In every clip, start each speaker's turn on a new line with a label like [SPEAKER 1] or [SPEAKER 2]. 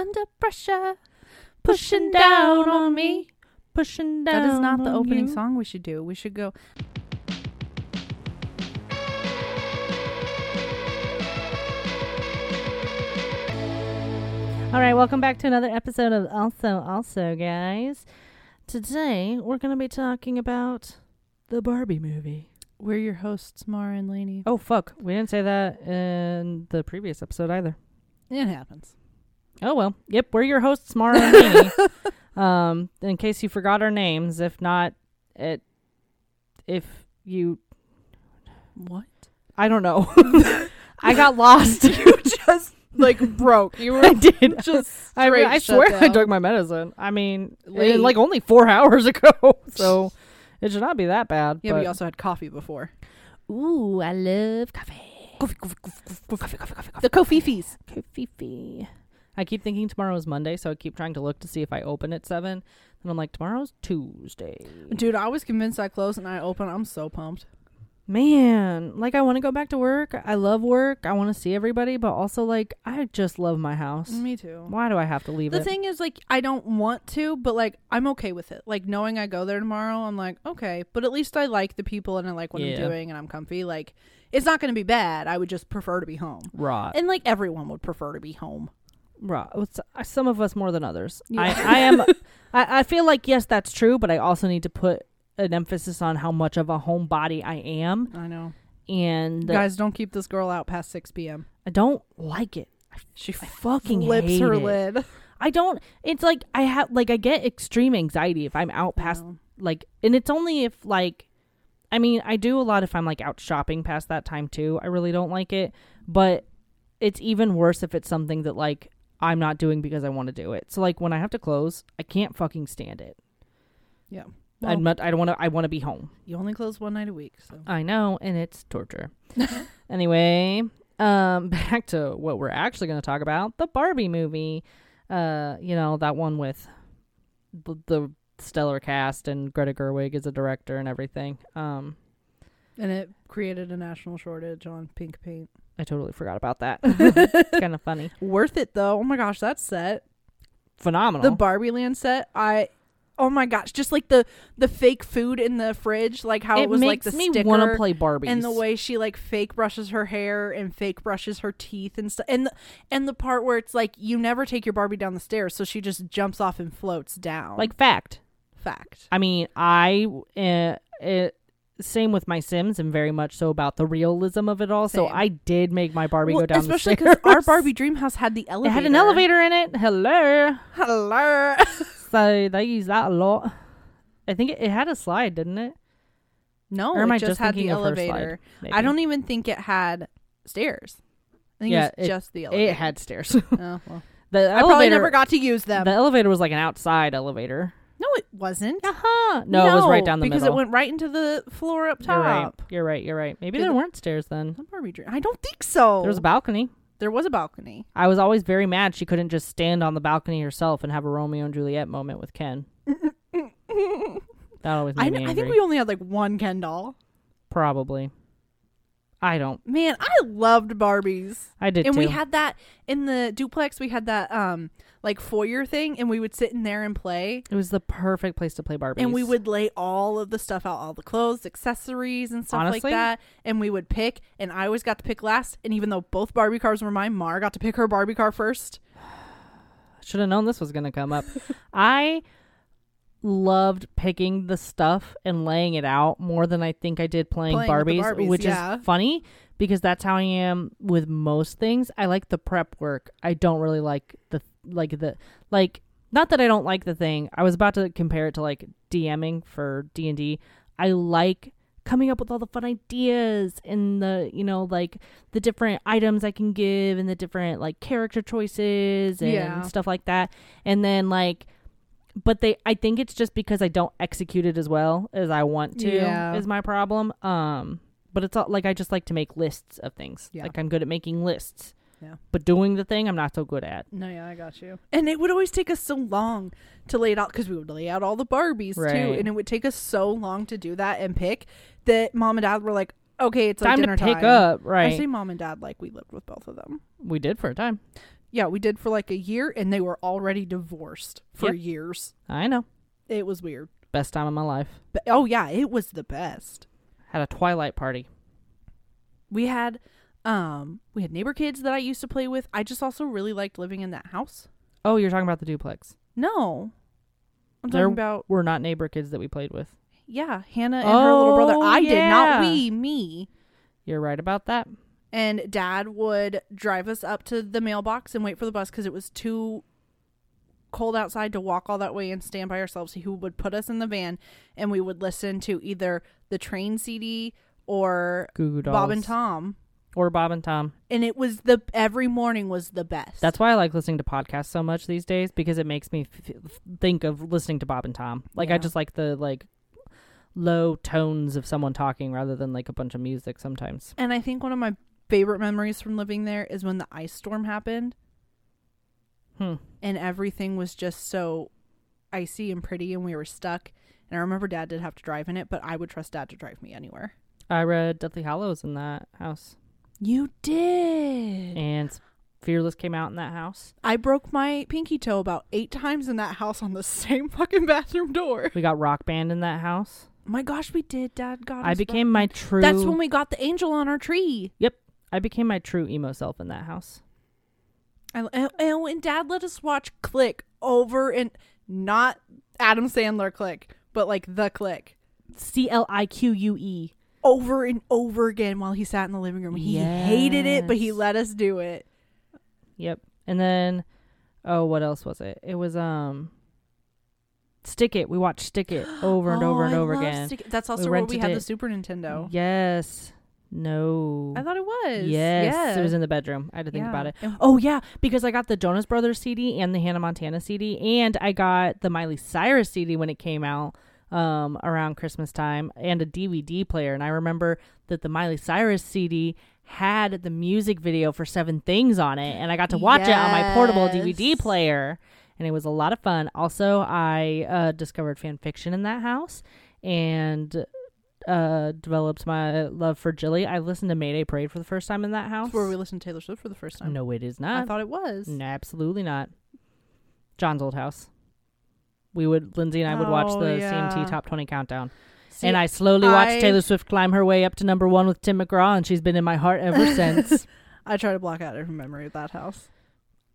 [SPEAKER 1] under pressure, pushing down on me, pushing down.
[SPEAKER 2] That is not the opening
[SPEAKER 1] you.
[SPEAKER 2] song we should do. We should go.
[SPEAKER 1] All right, welcome back to another episode of Also Also, guys. Today we're going to be talking about the Barbie movie.
[SPEAKER 2] We're your hosts, Mara and Lainey.
[SPEAKER 1] Oh fuck, we didn't say that in the previous episode either.
[SPEAKER 2] It happens.
[SPEAKER 1] Oh well. Yep, we're your hosts, Mara and Lainey. um, in case you forgot our names, if not, it, if you,
[SPEAKER 2] What?
[SPEAKER 1] I don't know. I got lost.
[SPEAKER 2] you just like broke. You were
[SPEAKER 1] I did.
[SPEAKER 2] just.
[SPEAKER 1] I,
[SPEAKER 2] straight
[SPEAKER 1] I swear I took my medicine. I mean,
[SPEAKER 2] Late.
[SPEAKER 1] like only four hours ago, so it should not be that bad.
[SPEAKER 2] Yeah,
[SPEAKER 1] but
[SPEAKER 2] but you also had coffee before.
[SPEAKER 1] ooh, I love coffee. Coffee, coffee, coffee, coffee, coffee, coffee, coffee.
[SPEAKER 2] The kofifis.
[SPEAKER 1] Coffee. I keep thinking tomorrow is Monday, so I keep trying to look to see if I open at seven. And I'm like, tomorrow's Tuesday.
[SPEAKER 2] Dude, I was convinced I closed and I open. I'm so pumped.
[SPEAKER 1] Man, like I want to go back to work. I love work. I want to see everybody, but also like I just love my house.
[SPEAKER 2] Me too.
[SPEAKER 1] Why do I have to leave
[SPEAKER 2] The
[SPEAKER 1] it?
[SPEAKER 2] thing is, like, I don't want to, but like, I'm okay with it. Like, knowing I go there tomorrow, I'm like, okay, but at least I like the people and I like what
[SPEAKER 1] Yeah.
[SPEAKER 2] I'm doing and I'm comfy. Like, it's not going to be bad. I would just prefer to be home.
[SPEAKER 1] right.
[SPEAKER 2] And like, everyone would prefer to be home.
[SPEAKER 1] Right. Some of us more than others.
[SPEAKER 2] Yeah.
[SPEAKER 1] I, I am. I, I feel like yes, that's true, but I also need to put an emphasis on how much of a homebody I am,
[SPEAKER 2] I know.
[SPEAKER 1] and
[SPEAKER 2] Guys, don't keep this girl out past 6 p.m.
[SPEAKER 1] I don't like it.
[SPEAKER 2] She
[SPEAKER 1] I fucking
[SPEAKER 2] flips
[SPEAKER 1] hate
[SPEAKER 2] her
[SPEAKER 1] it.
[SPEAKER 2] lid.
[SPEAKER 1] I don't. It's like I have like I get extreme anxiety if I'm out past like, and it's only if like, I mean, I do a lot if I'm like out shopping past that time too. I really don't like it, but it's even worse if it's something that like I'm not doing because I want to do it. So like when I have to close, I can't fucking stand it.
[SPEAKER 2] Yeah. I'm
[SPEAKER 1] not, I don't want to. I want to be home.
[SPEAKER 2] you only close one night a week, so.
[SPEAKER 1] I know, and it's torture. anyway, um, back to what we're actually going to talk about: the Barbie movie. Uh, you know that one with the, the stellar cast and Greta Gerwig as a director and everything. Um,
[SPEAKER 2] And it created a national shortage on pink paint.
[SPEAKER 1] I totally forgot about that. it's kind of funny.
[SPEAKER 2] Worth it though. Oh my gosh, that set.
[SPEAKER 1] Phenomenal.
[SPEAKER 2] the Barbie Land set, I oh my gosh, just like the the fake food in the fridge, like how it,
[SPEAKER 1] it
[SPEAKER 2] was like the
[SPEAKER 1] me
[SPEAKER 2] sticker
[SPEAKER 1] want to play Barbie.
[SPEAKER 2] and the way she like fake brushes her hair and fake brushes her teeth and stuff, and the, and the part where it's like you never take your Barbie down the stairs, so she just jumps off and floats down.
[SPEAKER 1] like fact.
[SPEAKER 2] fact.
[SPEAKER 1] I mean, I uh, it, same with my Sims, and very much so about the realism of it all. So I did make my Barbie
[SPEAKER 2] Well,
[SPEAKER 1] go down
[SPEAKER 2] especially
[SPEAKER 1] the stairs.
[SPEAKER 2] our Barbie dream house had the elevator.
[SPEAKER 1] It had an elevator in it. Hello.
[SPEAKER 2] Hello.
[SPEAKER 1] So they use that a lot. I think it, it had a slide, didn't it?
[SPEAKER 2] No,
[SPEAKER 1] or am
[SPEAKER 2] it
[SPEAKER 1] I
[SPEAKER 2] just,
[SPEAKER 1] just
[SPEAKER 2] had the
[SPEAKER 1] her slide?
[SPEAKER 2] elevator. I don't even think it had stairs. I think
[SPEAKER 1] Yeah,
[SPEAKER 2] it was
[SPEAKER 1] it-
[SPEAKER 2] just the elevator.
[SPEAKER 1] It had stairs.
[SPEAKER 2] Oh, well.
[SPEAKER 1] the
[SPEAKER 2] I probably never got to use them.
[SPEAKER 1] the elevator was like an outside elevator.
[SPEAKER 2] No, it wasn't.
[SPEAKER 1] Uh-huh. No, it was right down the middle.
[SPEAKER 2] because
[SPEAKER 1] middle.
[SPEAKER 2] it went right into the floor up
[SPEAKER 1] You're right.
[SPEAKER 2] top.
[SPEAKER 1] You're right. You're right. Maybe
[SPEAKER 2] Did
[SPEAKER 1] there
[SPEAKER 2] it-
[SPEAKER 1] weren't stairs then.
[SPEAKER 2] The Barbie dream. I don't think so.
[SPEAKER 1] There was a balcony.
[SPEAKER 2] there was a balcony.
[SPEAKER 1] I was always very mad she couldn't just stand on the balcony herself and have a Romeo and Juliet moment with Ken. That always made
[SPEAKER 2] I,
[SPEAKER 1] me angry.
[SPEAKER 2] I think we only had like one Ken doll.
[SPEAKER 1] Probably. I don't.
[SPEAKER 2] Man, I loved Barbies.
[SPEAKER 1] I did
[SPEAKER 2] and
[SPEAKER 1] too.
[SPEAKER 2] we had that in the duplex. We had that um like foyer thing, and we would sit in there and play.
[SPEAKER 1] it was the perfect place to play Barbies.
[SPEAKER 2] And we would lay all of the stuff out, all the clothes, accessories, and stuff
[SPEAKER 1] Honestly?
[SPEAKER 2] like that. And we would pick, and I always got to pick last. And even though both Barbie cars were mine, Mar got to pick her Barbie car first.
[SPEAKER 1] Should have known this was going to come up. I loved picking the stuff and laying it out more than I think I did playing,
[SPEAKER 2] Playing
[SPEAKER 1] Barbies,
[SPEAKER 2] Barbies,
[SPEAKER 1] which
[SPEAKER 2] yeah.
[SPEAKER 1] is funny because that's how I am with most things. I like the prep work. I don't really like the like the like not that I don't like the thing. I was about to compare it to like DMing for D&D. I like coming up with all the fun ideas and the you know like the different items I can give and the different like character choices and
[SPEAKER 2] Yeah.
[SPEAKER 1] stuff like that. And then like but they I think it's just because I don't execute it as well as I want to
[SPEAKER 2] Yeah.
[SPEAKER 1] is my problem. Um but it's all, like I just like to make lists of things.
[SPEAKER 2] Yeah.
[SPEAKER 1] Like I'm good at making lists.
[SPEAKER 2] Yeah.
[SPEAKER 1] But doing the thing I'm not so good at.
[SPEAKER 2] No, yeah, I got you. And it would always take us so long to lay it out because we would lay out all the Barbies too, and it would take us so long to do that and pick that mom and dad were like, "Okay, it's like
[SPEAKER 1] time to
[SPEAKER 2] dinner
[SPEAKER 1] pick
[SPEAKER 2] time."
[SPEAKER 1] up,
[SPEAKER 2] I
[SPEAKER 1] right?
[SPEAKER 2] say mom and dad like we lived with both of them.
[SPEAKER 1] we did for a time.
[SPEAKER 2] Yeah, we did for like a year and they were already divorced for
[SPEAKER 1] Yep.
[SPEAKER 2] years.
[SPEAKER 1] I know.
[SPEAKER 2] It was weird.
[SPEAKER 1] Best time of my life.
[SPEAKER 2] But oh yeah, it was the best.
[SPEAKER 1] Had a twilight party.
[SPEAKER 2] We had um we had neighbor kids that I used to play with. I just also really liked living in that house.
[SPEAKER 1] Oh, you're talking about the duplex.
[SPEAKER 2] No. I'm
[SPEAKER 1] There-
[SPEAKER 2] talking about
[SPEAKER 1] We're not neighbor kids that we played with.
[SPEAKER 2] yeah, Hannah and her little brother.
[SPEAKER 1] Oh,
[SPEAKER 2] I did not we, me.
[SPEAKER 1] You're right about that.
[SPEAKER 2] And dad would drive us up to the mailbox and wait for the bus because it was too cold outside to walk all that way and stand by ourselves. He would put us in the van and we would listen to either the train CD or Bob and Tom.
[SPEAKER 1] Or Bob and Tom.
[SPEAKER 2] And it was the every morning was the best.
[SPEAKER 1] That's why I like listening to podcasts so much these days because it makes me f- f- think of listening to Bob and Tom. Like
[SPEAKER 2] Yeah.
[SPEAKER 1] I just like the like low tones of someone talking rather than like a bunch of music sometimes.
[SPEAKER 2] And I think one of my favorite memories from living there is when the ice storm happened
[SPEAKER 1] Hmm.
[SPEAKER 2] and everything was just so icy and pretty and we were stuck. And I remember dad did have to drive in it, but I would trust dad to drive me anywhere.
[SPEAKER 1] I read Deathly Hallows in that house,
[SPEAKER 2] You did.
[SPEAKER 1] and Fearless came out in that house.
[SPEAKER 2] I broke my pinky toe about eight times in that house on the same fucking bathroom door.
[SPEAKER 1] We got Rock Band in that house.
[SPEAKER 2] My gosh, we did. Dad got
[SPEAKER 1] I became
[SPEAKER 2] Rock
[SPEAKER 1] my true.
[SPEAKER 2] That's when we got the angel on our tree.
[SPEAKER 1] I became my true emo self in that house.
[SPEAKER 2] I, and, and dad let us watch Click over and not Adam Sandler Click, but like the Click
[SPEAKER 1] C L I Q U E.
[SPEAKER 2] over and over again while he sat in the living room. He hated it, but he let us do it.
[SPEAKER 1] Yep. And then, oh, what else was it? It was um, Stick It. We watched Stick It over and over
[SPEAKER 2] Oh,
[SPEAKER 1] and
[SPEAKER 2] I
[SPEAKER 1] over again.
[SPEAKER 2] That's also
[SPEAKER 1] We
[SPEAKER 2] where we had the. Super Nintendo.
[SPEAKER 1] Yes. No.
[SPEAKER 2] I thought it was.
[SPEAKER 1] yes.
[SPEAKER 2] Yeah.
[SPEAKER 1] It was in the bedroom. I had to think about it. Oh yeah, because I got the Jonas Brothers CD and the Hannah Montana CD, and I got the Miley Cyrus CD when it came out um, around Christmas time, and a DVD player. And I remember that the Miley Cyrus CD had the music video for Seven Things on it, and I got to watch it on my portable DVD player, and it was a lot of fun. Also, I uh, discovered fan fiction in that house, and uh developed my love for Jilly. I listened to Mayday Parade for the first time in that house.
[SPEAKER 2] That's where we listened to Taylor Swift for the first time.
[SPEAKER 1] No, it is not.
[SPEAKER 2] I thought it was.
[SPEAKER 1] No, absolutely not. John's old house. We would Lindsay and I would watch
[SPEAKER 2] Oh,
[SPEAKER 1] the
[SPEAKER 2] yeah.
[SPEAKER 1] CMT Top 20 countdown.
[SPEAKER 2] See,
[SPEAKER 1] and I slowly watched
[SPEAKER 2] I-
[SPEAKER 1] Taylor Swift climb her way up to number 1 with Tim McGraw and she's been in my heart ever since.
[SPEAKER 2] I try to block out every memory of that house.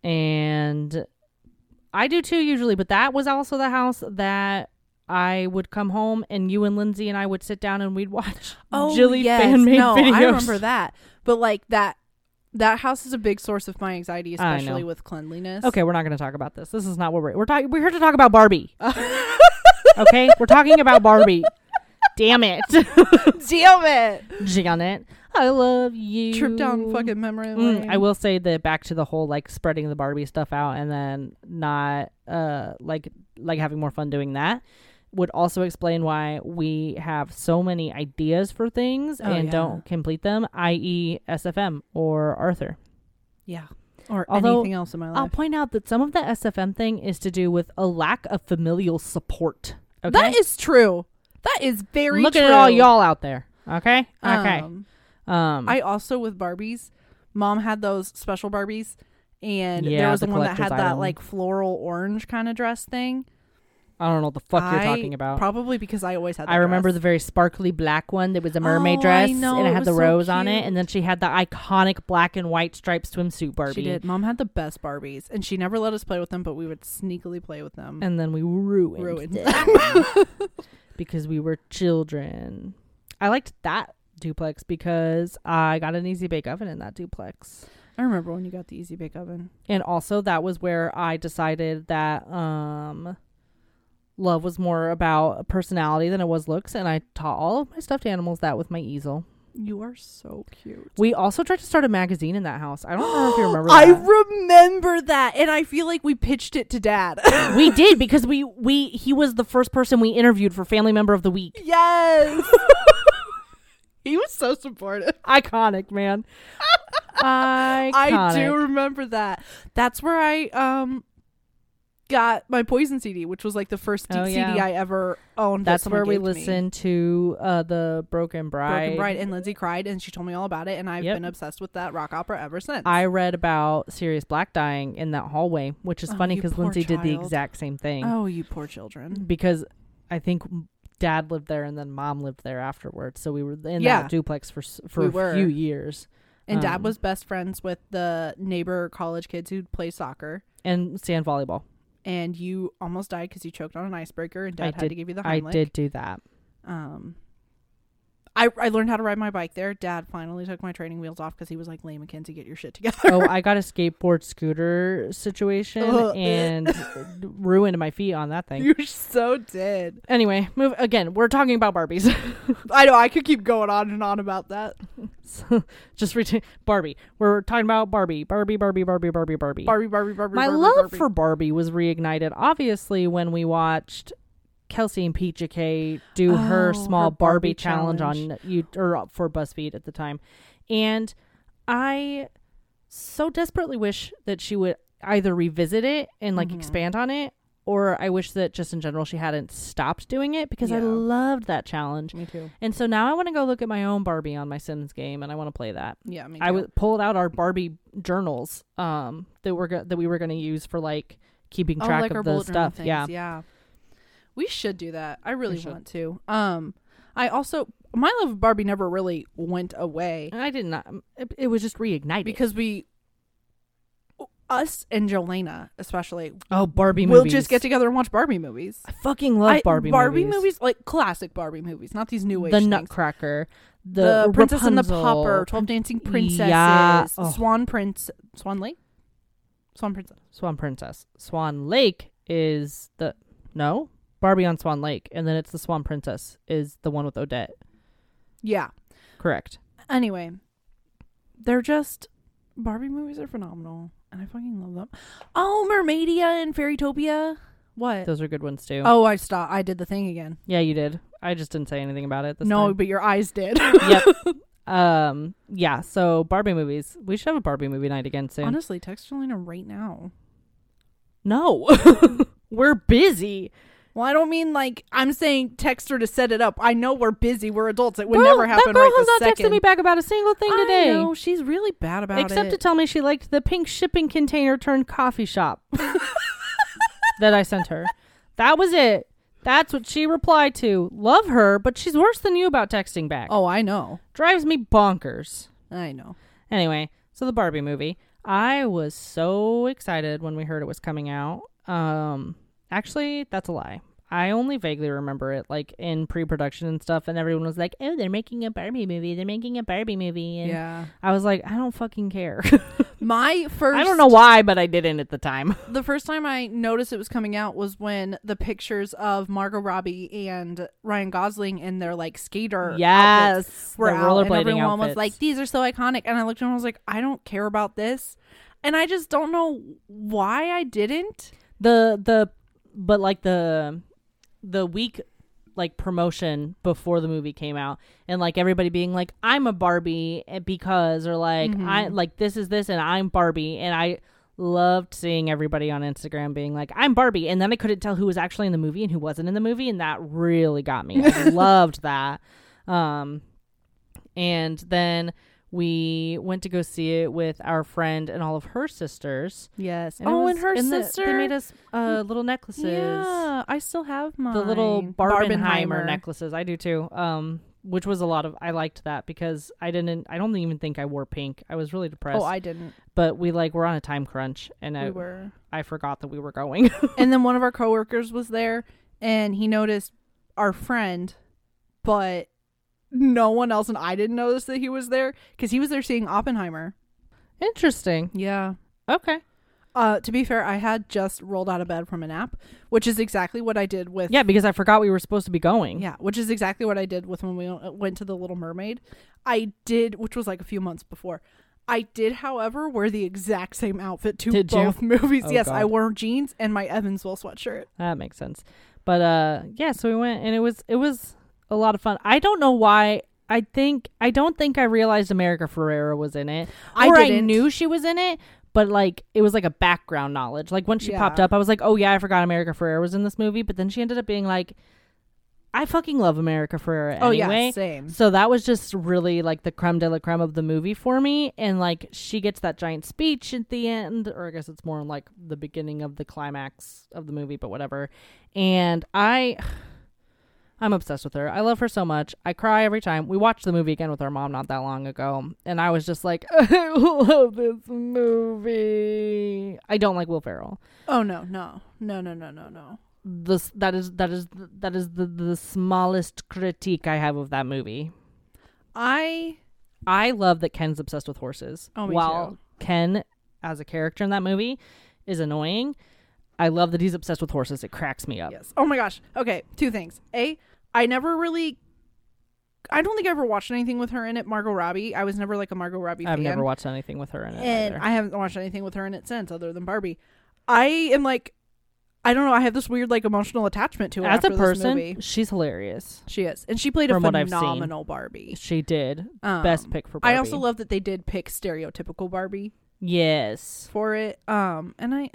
[SPEAKER 1] and I do too usually, but that was also the house that I would come home and you and Lindsay and I would sit down and we'd watch Jilly fan made
[SPEAKER 2] Oh, no,
[SPEAKER 1] videos.
[SPEAKER 2] I remember that. But like that, that house is a big source of my anxiety, especially with cleanliness.
[SPEAKER 1] Okay, we're not going to talk about this. This is not what we're we're talking. We're here to talk about Barbie. okay, we're talking about Barbie. Damn it,
[SPEAKER 2] damn it!
[SPEAKER 1] Janet. I love you.
[SPEAKER 2] Trip down fucking memory
[SPEAKER 1] Mm,
[SPEAKER 2] lane.
[SPEAKER 1] I will say that back to the whole like spreading the Barbie stuff out and then not uh like like having more fun doing that would also explain why we have so many ideas for things
[SPEAKER 2] Oh,
[SPEAKER 1] and
[SPEAKER 2] yeah.
[SPEAKER 1] don't complete them, i.e., SFM or Arthur.
[SPEAKER 2] Yeah. Or
[SPEAKER 1] Although,
[SPEAKER 2] anything else in my
[SPEAKER 1] I'll point out that some of the SFM thing is to do with a lack of familial support. Okay,
[SPEAKER 2] That is true. That is very
[SPEAKER 1] Look
[SPEAKER 2] true.
[SPEAKER 1] at all y'all out there. Okay, okay.
[SPEAKER 2] Um,
[SPEAKER 1] Um,
[SPEAKER 2] I also with Barbies, mom had those special Barbies, and there was
[SPEAKER 1] the
[SPEAKER 2] one that had that like floral orange kind of dress thing.
[SPEAKER 1] I don't know what the fuck you're
[SPEAKER 2] I-
[SPEAKER 1] talking about.
[SPEAKER 2] Probably because I always had. That
[SPEAKER 1] I remember
[SPEAKER 2] dress.
[SPEAKER 1] the very sparkly black one that was a mermaid
[SPEAKER 2] Oh, I
[SPEAKER 1] dress
[SPEAKER 2] know,
[SPEAKER 1] and it
[SPEAKER 2] it
[SPEAKER 1] had the
[SPEAKER 2] so
[SPEAKER 1] rose on it,
[SPEAKER 2] cute.
[SPEAKER 1] and then she had the iconic black and white striped swimsuit Barbie.
[SPEAKER 2] She did. Mom had the best Barbies, and she never let us play with them, but we would sneakily play with them.
[SPEAKER 1] And then we ruined,
[SPEAKER 2] Ruined
[SPEAKER 1] them because we were children. I liked that duplex because I got an easy bake oven in that duplex.
[SPEAKER 2] I remember when you got the Easy Bake Oven.
[SPEAKER 1] And also that was where I decided that um love was more about personality than it was looks and I taught all of my stuffed animals that with my easel.
[SPEAKER 2] You are so cute.
[SPEAKER 1] We also tried to start a magazine in that house. I don't know if you remember that.
[SPEAKER 2] I
[SPEAKER 1] that.
[SPEAKER 2] remember that, and I feel like we pitched it to Dad.
[SPEAKER 1] we did because we we he was the first person we interviewed for family member of the week.
[SPEAKER 2] yes. he was so supportive.
[SPEAKER 1] Iconic, man. Iconic.
[SPEAKER 2] I do remember that. That's where I um got my Poison CD, which was like the first
[SPEAKER 1] Oh,
[SPEAKER 2] CD. I ever owned.
[SPEAKER 1] That's where we
[SPEAKER 2] me.
[SPEAKER 1] listened to uh, the Broken Bride.
[SPEAKER 2] Broken Bride, and Lindsay cried, and she told me all about it, and I've
[SPEAKER 1] Yep.
[SPEAKER 2] been obsessed with that rock opera ever since.
[SPEAKER 1] I read about Sirius Black dying in that hallway, which is
[SPEAKER 2] Oh,
[SPEAKER 1] funny because Lindsay did the exact same thing.
[SPEAKER 2] oh, you poor children.
[SPEAKER 1] Because I think dad lived there and then mom lived there afterwards. So we were in
[SPEAKER 2] Yeah.
[SPEAKER 1] that duplex for for
[SPEAKER 2] We
[SPEAKER 1] a
[SPEAKER 2] were.
[SPEAKER 1] few years.
[SPEAKER 2] And Dad
[SPEAKER 1] Um,
[SPEAKER 2] was best friends with the neighbor college kids who play soccer.
[SPEAKER 1] And sand volleyball.
[SPEAKER 2] And you almost died because you choked on an icebreaker, and
[SPEAKER 1] I
[SPEAKER 2] Dad had
[SPEAKER 1] did-
[SPEAKER 2] to give you the
[SPEAKER 1] I did do that.
[SPEAKER 2] Um, I I learned how to ride my bike there. Dad finally took my training wheels off because he was like, "Lay Mackenzie, get your shit together."
[SPEAKER 1] oh, I got a skateboard scooter situation oh,
[SPEAKER 2] Ugh.
[SPEAKER 1] and ruined my feet on that thing.
[SPEAKER 2] you so did.
[SPEAKER 1] Anyway, move again. We're talking about Barbies.
[SPEAKER 2] I know. I could keep going on and on about that.
[SPEAKER 1] So, Just ret- Barbie. We're talking about Barbie. Barbie, Barbie, Barbie, Barbie, Barbie.
[SPEAKER 2] Barbie, Barbie, Barbie.
[SPEAKER 1] My
[SPEAKER 2] Barbie,
[SPEAKER 1] love
[SPEAKER 2] Barbie.
[SPEAKER 1] for Barbie was reignited, obviously, when we watched Kelsey and Peach K do her
[SPEAKER 2] Oh,
[SPEAKER 1] small
[SPEAKER 2] her
[SPEAKER 1] Barbie,
[SPEAKER 2] Barbie
[SPEAKER 1] challenge,
[SPEAKER 2] challenge.
[SPEAKER 1] on you or for BuzzFeed at the time, and I so desperately wish that she would either revisit it and like
[SPEAKER 2] Mhm.
[SPEAKER 1] expand on it, or I wish that just in general she hadn't stopped doing it because I loved that challenge.
[SPEAKER 2] Me too.
[SPEAKER 1] And so now I want to go look at my own Barbie on my Sims game, and I want to play that.
[SPEAKER 2] Yeah, me too.
[SPEAKER 1] I w- pulled out our Barbie journals um that were go- that we were going to use for like keeping
[SPEAKER 2] oh,
[SPEAKER 1] track
[SPEAKER 2] like our
[SPEAKER 1] of the stuff.
[SPEAKER 2] things.
[SPEAKER 1] Yeah.
[SPEAKER 2] yeah. We should do that. I really want to. Um, I also my love of Barbie never really went away
[SPEAKER 1] I did not. It, it was just reignited
[SPEAKER 2] because we, us and Jolena especially,
[SPEAKER 1] oh Barbie
[SPEAKER 2] we'll
[SPEAKER 1] movies.
[SPEAKER 2] just get together and watch Barbie movies.
[SPEAKER 1] I fucking love
[SPEAKER 2] I-
[SPEAKER 1] Barbie
[SPEAKER 2] Barbie
[SPEAKER 1] movies.
[SPEAKER 2] like classic Barbie movies, not these new age
[SPEAKER 1] The
[SPEAKER 2] things.
[SPEAKER 1] Nutcracker, the,
[SPEAKER 2] the, Princess and the
[SPEAKER 1] Rapunzel.
[SPEAKER 2] Pauper, Twelve Dancing Princesses,
[SPEAKER 1] Yeah. Oh.
[SPEAKER 2] Swan Prince, Swan Lake, Swan Princess.
[SPEAKER 1] Swan Princess. Swan Lake is the no Barbie on Swan Lake, and then it's the Swan Princess is the one with Odette.
[SPEAKER 2] Yeah.
[SPEAKER 1] Correct.
[SPEAKER 2] Anyway, they're just Barbie movies are phenomenal, and I fucking love them. Oh, Mermaidia and Fairytopia. What?
[SPEAKER 1] Those are good ones too.
[SPEAKER 2] Oh, I stopped. I did the thing again.
[SPEAKER 1] yeah, you did. I just didn't say anything about it. This
[SPEAKER 2] no,
[SPEAKER 1] time.
[SPEAKER 2] but your eyes did.
[SPEAKER 1] yep. Um. Yeah. So Barbie movies. We should have a Barbie movie night again soon.
[SPEAKER 2] Honestly, text Jelena right now.
[SPEAKER 1] no, we're busy.
[SPEAKER 2] Well, I don't mean like I'm saying text her to set it up. I know we're busy. We're adults. It would
[SPEAKER 1] Girl,
[SPEAKER 2] never happen
[SPEAKER 1] That girl
[SPEAKER 2] right
[SPEAKER 1] has not
[SPEAKER 2] second.
[SPEAKER 1] texted me back about a single thing
[SPEAKER 2] I
[SPEAKER 1] today,
[SPEAKER 2] know she's really bad about
[SPEAKER 1] except
[SPEAKER 2] it.
[SPEAKER 1] Except to tell me she liked the pink shipping container turned coffee shop that I sent her. That was it. That's what she replied to. Love her, but she's worse than you about texting back.
[SPEAKER 2] oh, I know.
[SPEAKER 1] Drives me bonkers.
[SPEAKER 2] I know.
[SPEAKER 1] Anyway, so the Barbie movie. I was so excited when we heard it was coming out. Um actually, that's a lie. I only vaguely remember it like in pre-production and stuff and everyone was like, "Oh, they're making a Barbie movie. They're making a Barbie movie." And
[SPEAKER 2] Yeah.
[SPEAKER 1] I was like, "I don't fucking care."
[SPEAKER 2] My first
[SPEAKER 1] I don't know why, but I didn't at the time.
[SPEAKER 2] the first time I noticed it was coming out was when the pictures of Margot Robbie and Ryan Gosling in their like skater
[SPEAKER 1] yes.
[SPEAKER 2] were out, and everyone was like, "These are so iconic," and I looked at and I was like, "I don't care about this," and I just don't know why I didn't.
[SPEAKER 1] the the but like the the week like promotion before the movie came out and like everybody being like i'm a barbie eh, because or like i
[SPEAKER 2] Mhm.
[SPEAKER 1] like this is this and i'm barbie and i loved seeing everybody on instagram being like i'm barbie and then i couldn't tell who was actually in the movie and who wasn't in the movie and that really got me i loved that um and then we went to go see it with our friend and all of her sisters
[SPEAKER 2] Yes.
[SPEAKER 1] it
[SPEAKER 2] oh,
[SPEAKER 1] was-
[SPEAKER 2] and her
[SPEAKER 1] the-
[SPEAKER 2] sister.
[SPEAKER 1] they made us uh, little necklaces.
[SPEAKER 2] Yeah, I still have mine.
[SPEAKER 1] the little Barbenheimer,
[SPEAKER 2] Barbenheimer.
[SPEAKER 1] necklaces. I do too. Um, which was a lot of. I liked that because I didn't. I don't even think I wore pink. I was really depressed.
[SPEAKER 2] Oh, I didn't.
[SPEAKER 1] but we like were on a time crunch, and I
[SPEAKER 2] were.
[SPEAKER 1] I forgot that we were going.
[SPEAKER 2] and then one of our coworkers was there, and he noticed our friend, but no one else, and I didn't notice that he was there because he was there seeing Oppenheimer.
[SPEAKER 1] Interesting.
[SPEAKER 2] Yeah.
[SPEAKER 1] Okay.
[SPEAKER 2] Uh, to be fair, I had just rolled out of bed from a nap, which is exactly what I did with
[SPEAKER 1] Yeah, because I forgot we were supposed to be going.
[SPEAKER 2] Yeah, which is exactly what I did with when we went to the Little Mermaid. I did, which was like a few months before. I did, however, wear the exact same outfit to
[SPEAKER 1] Did you?
[SPEAKER 2] both movies.
[SPEAKER 1] Oh,
[SPEAKER 2] yes,
[SPEAKER 1] God.
[SPEAKER 2] I wore jeans and my Evansville sweatshirt.
[SPEAKER 1] That makes sense. But uh yeah, so we went and it was it was a lot of fun. I don't know why I think I don't think I realized America Ferrera was in it.
[SPEAKER 2] I
[SPEAKER 1] or
[SPEAKER 2] didn't.
[SPEAKER 1] knew she was in it, but like it was like a background knowledge. Like when she
[SPEAKER 2] Yeah.
[SPEAKER 1] popped up, I was like, oh yeah, I forgot America Ferrera was in this movie. But then she ended up being like, I fucking love America Ferrera
[SPEAKER 2] Oh yeah, same.
[SPEAKER 1] So that was just really like the creme de la creme of the movie for me. And like she gets that giant speech at the end, or I guess it's more like the beginning of the climax of the movie, but whatever. And I. I'm obsessed with her. I love her so much. I cry every time. We watched the movie again with our mom not that long ago, and I was just like, I love this movie. I don't like Will Ferrell.
[SPEAKER 2] Oh no, no, no, no, no, no, no.
[SPEAKER 1] This that is that is that is the the smallest critique I have of that movie.
[SPEAKER 2] I
[SPEAKER 1] I love that Ken's obsessed with horses.
[SPEAKER 2] Oh, me
[SPEAKER 1] While
[SPEAKER 2] too.
[SPEAKER 1] Ken, as a character in that movie, is annoying, I love that he's obsessed with horses. It cracks me up.
[SPEAKER 2] yes. Oh my gosh. Okay, two things. A, I never really. I don't think I ever watched anything with her in it. Margot Robbie. I was never like a Margot Robbie fan.
[SPEAKER 1] I've
[SPEAKER 2] fan.
[SPEAKER 1] never watched anything with her in it.
[SPEAKER 2] and
[SPEAKER 1] either.
[SPEAKER 2] I haven't watched anything with her in it since, other than Barbie. I am like, I don't know. I have this weird like emotional attachment to her.
[SPEAKER 1] as a person,
[SPEAKER 2] movie.
[SPEAKER 1] she's hilarious.
[SPEAKER 2] she is, and she played a
[SPEAKER 1] From
[SPEAKER 2] phenomenal Barbie.
[SPEAKER 1] She did
[SPEAKER 2] Um,
[SPEAKER 1] best pick for. Barbie.
[SPEAKER 2] I also love that they did pick stereotypical Barbie
[SPEAKER 1] yes.
[SPEAKER 2] for it. Um, and I,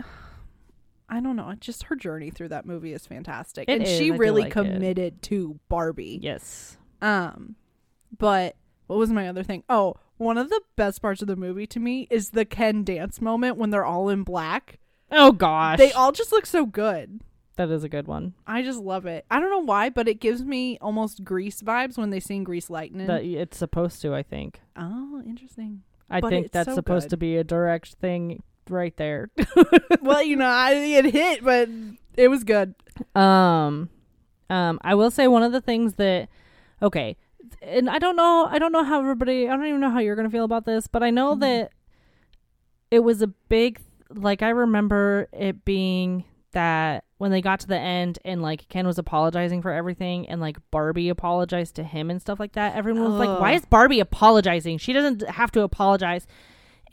[SPEAKER 2] I don't know. Just her journey through that movie is fantastic,
[SPEAKER 1] It
[SPEAKER 2] and
[SPEAKER 1] is.
[SPEAKER 2] she
[SPEAKER 1] I
[SPEAKER 2] really
[SPEAKER 1] like it.
[SPEAKER 2] committed to Barbie.
[SPEAKER 1] Yes.
[SPEAKER 2] Um, but what was my other thing? Oh, one of the best parts of the movie to me is the Ken dance moment when they're all in black.
[SPEAKER 1] Oh gosh,
[SPEAKER 2] They all just look so good.
[SPEAKER 1] that is a good one.
[SPEAKER 2] I just love it. I don't know why, but it gives me almost Grease vibes when they sing Grease Lightning.
[SPEAKER 1] That it's supposed to. I think.
[SPEAKER 2] oh, interesting.
[SPEAKER 1] I
[SPEAKER 2] But
[SPEAKER 1] think that's
[SPEAKER 2] so
[SPEAKER 1] supposed
[SPEAKER 2] good.
[SPEAKER 1] to be a direct thing right there.
[SPEAKER 2] well, you know, I it hit, but it was good.
[SPEAKER 1] Um, um, I will say one of the things that, okay, and I don't know, I don't know how everybody, I don't even know how you're gonna feel about this, but I know
[SPEAKER 2] Mhm.
[SPEAKER 1] that it was a big, like I remember it being that when they got to the end and like Ken was apologizing for everything and like Barbie apologized to him and stuff like that. Everyone was like, "Why is Barbie apologizing? She doesn't have to apologize."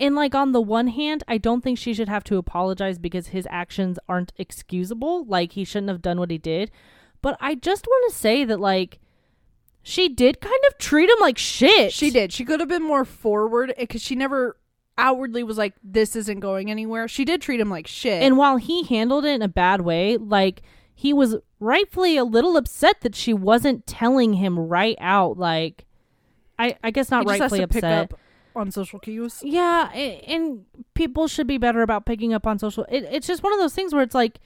[SPEAKER 1] And like on the one hand, I don't think she should have to apologize because his actions aren't excusable. Like he shouldn't have done what he did. But I just want to say that like she did kind of treat him like shit.
[SPEAKER 2] She did. She could have been more forward eh, because she never outwardly was like, "This isn't going anywhere." She did treat him like shit.
[SPEAKER 1] And while he handled it in a bad way, like he was rightfully a little upset that she wasn't telling him right out like I I guess not
[SPEAKER 2] He
[SPEAKER 1] rightfully upset.
[SPEAKER 2] up on social cues.
[SPEAKER 1] Yeah, a- and people should be better about picking up on social. It, it's just one of those things where it's like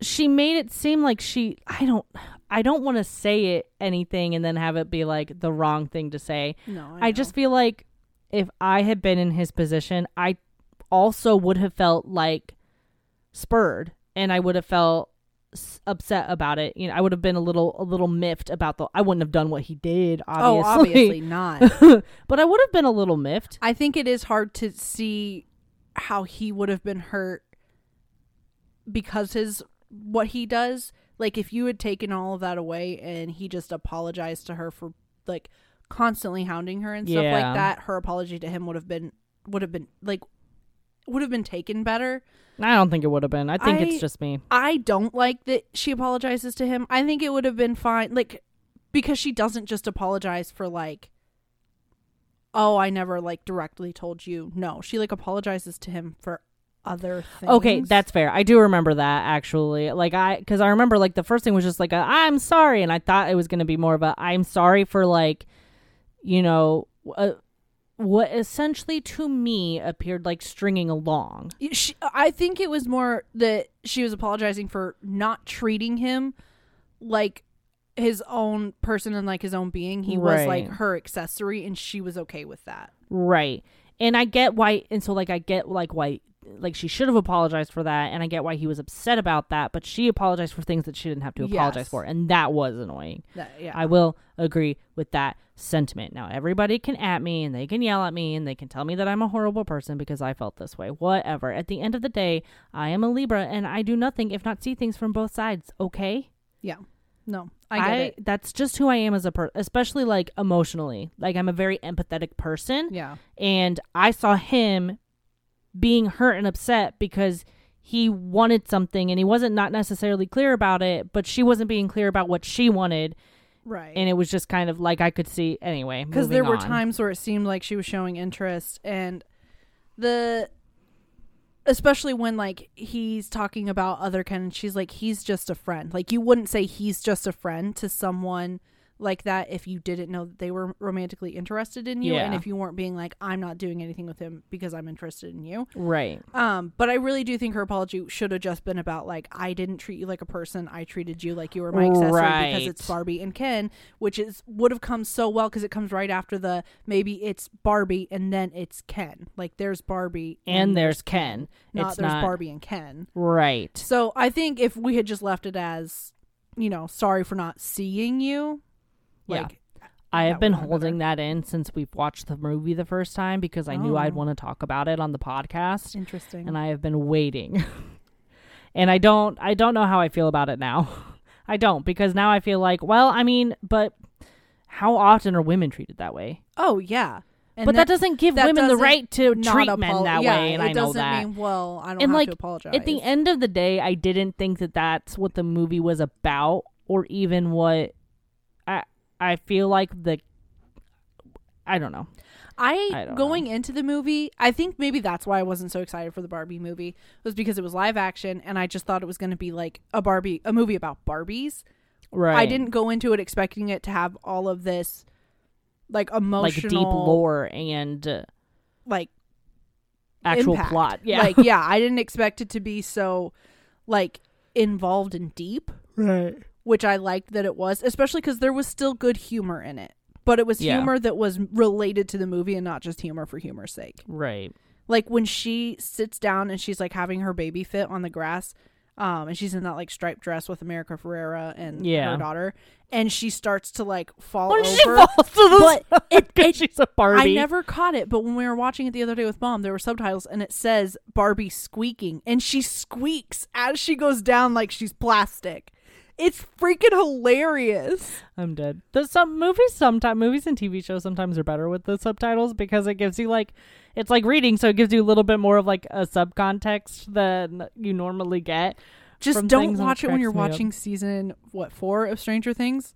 [SPEAKER 1] she made it seem like she. I don't. I don't want to say it anything and then have it be like the wrong thing to say.
[SPEAKER 2] No,
[SPEAKER 1] I, just feel like if I had been in his position, I also would have felt like spurred, and I would have felt upset about it. You know, I would have been a little a little miffed about the. I wouldn't have done what he did,
[SPEAKER 2] Oh,
[SPEAKER 1] obviously.
[SPEAKER 2] obviously not.
[SPEAKER 1] but I would have been a little miffed.
[SPEAKER 2] I think it is hard to see how he would have been hurt because his what he does. Like if you had taken all of that away and he just apologized to her for like constantly hounding her and stuff
[SPEAKER 1] Yeah.
[SPEAKER 2] like that, her apology to him would have been would have been like would have been taken better.
[SPEAKER 1] I don't think it would have been. I think
[SPEAKER 2] I-
[SPEAKER 1] it's just me.
[SPEAKER 2] I don't like that she apologizes to him. I think it would have been fine like because she doesn't just apologize for like oh, I never like directly told you. No, she like apologizes to him for other things.
[SPEAKER 1] Okay, that's fair. I do remember that actually. Like I, because I remember like the first thing was just like i I'm sorry, and I thought it was going to be more of a I'm sorry for like, you know, uh, what essentially to me appeared like stringing along.
[SPEAKER 2] she, I think it was more that she was apologizing for not treating him like his own person and like his own being. He was like her accessory and she was okay with that.
[SPEAKER 1] Right. And I get why and so like I get like why like she should have apologized for that and I get why he was upset about that, but she apologized for things that she didn't have to apologize
[SPEAKER 2] Yes.
[SPEAKER 1] for and that was annoying.
[SPEAKER 2] That yeah.
[SPEAKER 1] I will agree with that sentiment. Now everybody can at me and they can yell at me and they can tell me that I'm a horrible person because I felt this way. Whatever. At the end of the day, I am a Libra and I do nothing if not see things from both sides, okay?
[SPEAKER 2] yeah. No, I get it.
[SPEAKER 1] that's just who I am as a person, especially like emotionally. Like I'm a very empathetic person
[SPEAKER 2] Yeah.
[SPEAKER 1] and I saw him being hurt and upset because he wanted something and he wasn't not necessarily clear about it, but she wasn't being clear about what she wanted,
[SPEAKER 2] Right.
[SPEAKER 1] and it was just kind of like I could see anyway.
[SPEAKER 2] because there were
[SPEAKER 1] on.
[SPEAKER 2] times where it seemed like she was showing interest and the especially when like he's talking about other Ken and she's like he's just a friend. Like you wouldn't say he's just a friend to someone like that if you didn't know that they were romantically interested in you and if you weren't being like I'm not doing anything with him because I'm interested in you.
[SPEAKER 1] Right.
[SPEAKER 2] Um but I really do think her apology should have just been about like I didn't treat you like a person. I treated you like you were my accessory because it's Barbie and Ken, which is would have come so well cuz it comes right after the maybe it's Barbie and then it's Ken. Like there's Barbie
[SPEAKER 1] And there's Ken.
[SPEAKER 2] not
[SPEAKER 1] It's
[SPEAKER 2] there's
[SPEAKER 1] not
[SPEAKER 2] Barbie and Ken.
[SPEAKER 1] right.
[SPEAKER 2] So I think if we had just left it as, you know, sorry for not seeing you,
[SPEAKER 1] Yeah.
[SPEAKER 2] like
[SPEAKER 1] I have been holding that in since we've watched the movie the first time because I knew I'd
[SPEAKER 2] Oh.
[SPEAKER 1] want to talk about it on the podcast
[SPEAKER 2] interesting.
[SPEAKER 1] and I have been waiting. and I don't I don't know how I feel about it now. I don't because now I feel like, well, I mean, but how often are women treated that way?
[SPEAKER 2] oh yeah, and
[SPEAKER 1] but that, doesn't give
[SPEAKER 2] that
[SPEAKER 1] women the
[SPEAKER 2] doesn't
[SPEAKER 1] right to
[SPEAKER 2] not
[SPEAKER 1] treat men that
[SPEAKER 2] yeah,
[SPEAKER 1] way, and
[SPEAKER 2] it
[SPEAKER 1] I know
[SPEAKER 2] doesn't
[SPEAKER 1] that.
[SPEAKER 2] mean well, I don't
[SPEAKER 1] And,
[SPEAKER 2] have
[SPEAKER 1] like,
[SPEAKER 2] to apologize.
[SPEAKER 1] At the end of the day, I didn't think that that's what the movie was about, or even what I I feel like the I don't know.
[SPEAKER 2] I,
[SPEAKER 1] I don't
[SPEAKER 2] going into the movie, I think maybe that's why I wasn't so excited for the Barbie movie was because it was live action, and I just thought it was going to be like a Barbie, a movie about Barbies.
[SPEAKER 1] Right.
[SPEAKER 2] I didn't go into it expecting it to have all of this, like emotional,
[SPEAKER 1] like deep lore and uh,
[SPEAKER 2] like
[SPEAKER 1] actual
[SPEAKER 2] impact.
[SPEAKER 1] plot. Yeah.
[SPEAKER 2] Like, yeah, I didn't expect it to be so like involved and deep,
[SPEAKER 1] right.
[SPEAKER 2] Which I liked that it was, especially because there was still good humor in it. But it was
[SPEAKER 1] Yeah.
[SPEAKER 2] humor that was related to the movie and not just humor for humor's sake.
[SPEAKER 1] Right.
[SPEAKER 2] Like when she sits down and she's like having her baby fit on the grass, um, and she's in that like striped dress with America Ferrera and
[SPEAKER 1] Yeah.
[SPEAKER 2] her daughter, and she starts to like fall
[SPEAKER 1] When
[SPEAKER 2] over.
[SPEAKER 1] she falls to the
[SPEAKER 2] But it- it-
[SPEAKER 1] she's a Barbie.
[SPEAKER 2] I never caught it, but when we were watching it the other day with mom, there were subtitles and it says Barbie squeaking, and she squeaks as she goes down like she's plastic. It's freaking hilarious.
[SPEAKER 1] I'm dead. There's some movies sometimes movies and TV shows sometimes are better with the subtitles because it gives you like it's like reading, so it gives you a little bit more of like a subcontext than you normally get.
[SPEAKER 2] Just don't watch it when you're
[SPEAKER 1] me up.
[SPEAKER 2] watching season what four of Stranger Things.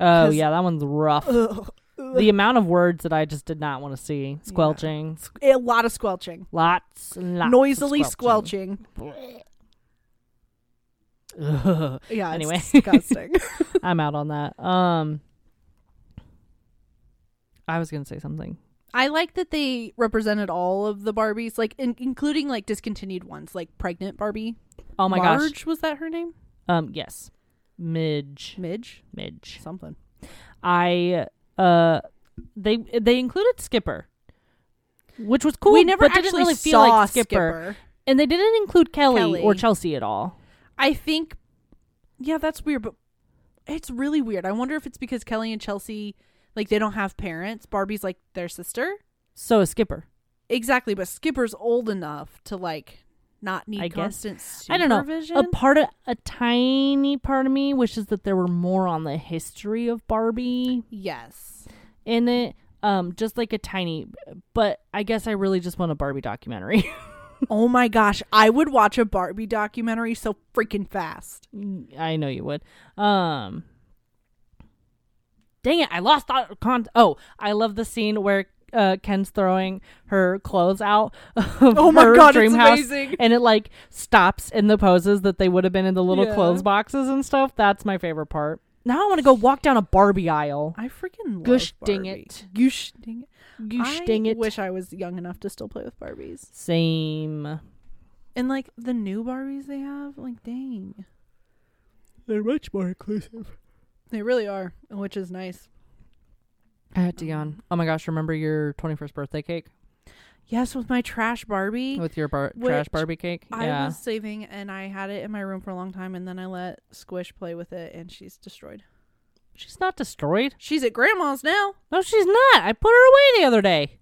[SPEAKER 1] Oh yeah, that one's rough.
[SPEAKER 2] Ugh.
[SPEAKER 1] the amount of words that I just did not want to see. Squelching.
[SPEAKER 2] A lot of squelching,
[SPEAKER 1] Lots lots.
[SPEAKER 2] noisily
[SPEAKER 1] squelching.
[SPEAKER 2] squelching.
[SPEAKER 1] Ugh.
[SPEAKER 2] Yeah, it's
[SPEAKER 1] Anyway.
[SPEAKER 2] disgusting.
[SPEAKER 1] I'm out on that. Um I was gonna say something.
[SPEAKER 2] I like that they represented all of the Barbies, like in- including like discontinued ones, like pregnant Barbie.
[SPEAKER 1] Oh my gosh.
[SPEAKER 2] Was that her name?
[SPEAKER 1] Um yes. Midge.
[SPEAKER 2] Midge,
[SPEAKER 1] Midge.
[SPEAKER 2] something.
[SPEAKER 1] I uh they they included Skipper. Which was cool.
[SPEAKER 2] we never
[SPEAKER 1] but
[SPEAKER 2] actually
[SPEAKER 1] didn't really
[SPEAKER 2] saw
[SPEAKER 1] feel like
[SPEAKER 2] Skipper.
[SPEAKER 1] Skipper. And they didn't include Kelly,
[SPEAKER 2] Kelly.
[SPEAKER 1] or Chelsea at all.
[SPEAKER 2] I think, yeah, that's weird, but it's really weird. I wonder if it's because Kelly and Chelsea, like, they don't have parents. Barbie's like their sister.
[SPEAKER 1] So is Skipper.
[SPEAKER 2] Exactly, but Skipper's old enough to like not need
[SPEAKER 1] I guess.
[SPEAKER 2] constant
[SPEAKER 1] I don't know.
[SPEAKER 2] supervision.
[SPEAKER 1] A part of a tiny part of me wishes that there were more on the history of Barbie
[SPEAKER 2] yes.
[SPEAKER 1] in it. Um, just like a tiny, but I guess I really just want a Barbie documentary.
[SPEAKER 2] oh my gosh, I would watch a Barbie documentary so freaking fast.
[SPEAKER 1] I know you would. Um, dang it, I lost thought. Con- oh, I love the scene where uh, Ken's throwing her clothes out. Of
[SPEAKER 2] Oh my
[SPEAKER 1] her
[SPEAKER 2] god,
[SPEAKER 1] dream house,
[SPEAKER 2] amazing.
[SPEAKER 1] and it like stops in the poses that they would have been in the little
[SPEAKER 2] Yeah.
[SPEAKER 1] clothes boxes and stuff. That's my favorite part. Now I want to go walk down a Barbie aisle.
[SPEAKER 2] I freaking love
[SPEAKER 1] Gosh dang it.
[SPEAKER 2] Gosh dang it.
[SPEAKER 1] Gosh
[SPEAKER 2] I
[SPEAKER 1] dang it.
[SPEAKER 2] wish I was young enough to still play with Barbies.
[SPEAKER 1] Same.
[SPEAKER 2] And like the new Barbies they have, like dang.
[SPEAKER 1] They're much more inclusive.
[SPEAKER 2] They really are, which is nice.
[SPEAKER 1] I had to yawn. Oh my gosh! Remember your twenty first birthday cake
[SPEAKER 2] Yes, with my trash Barbie.
[SPEAKER 1] with your bar- trash Barbie cake?
[SPEAKER 2] I
[SPEAKER 1] yeah.
[SPEAKER 2] was saving and I had it in my room for a long time and then I let Squish play with it and she's destroyed.
[SPEAKER 1] She's not destroyed.
[SPEAKER 2] She's at grandma's now.
[SPEAKER 1] No, she's not. I put her away the other day.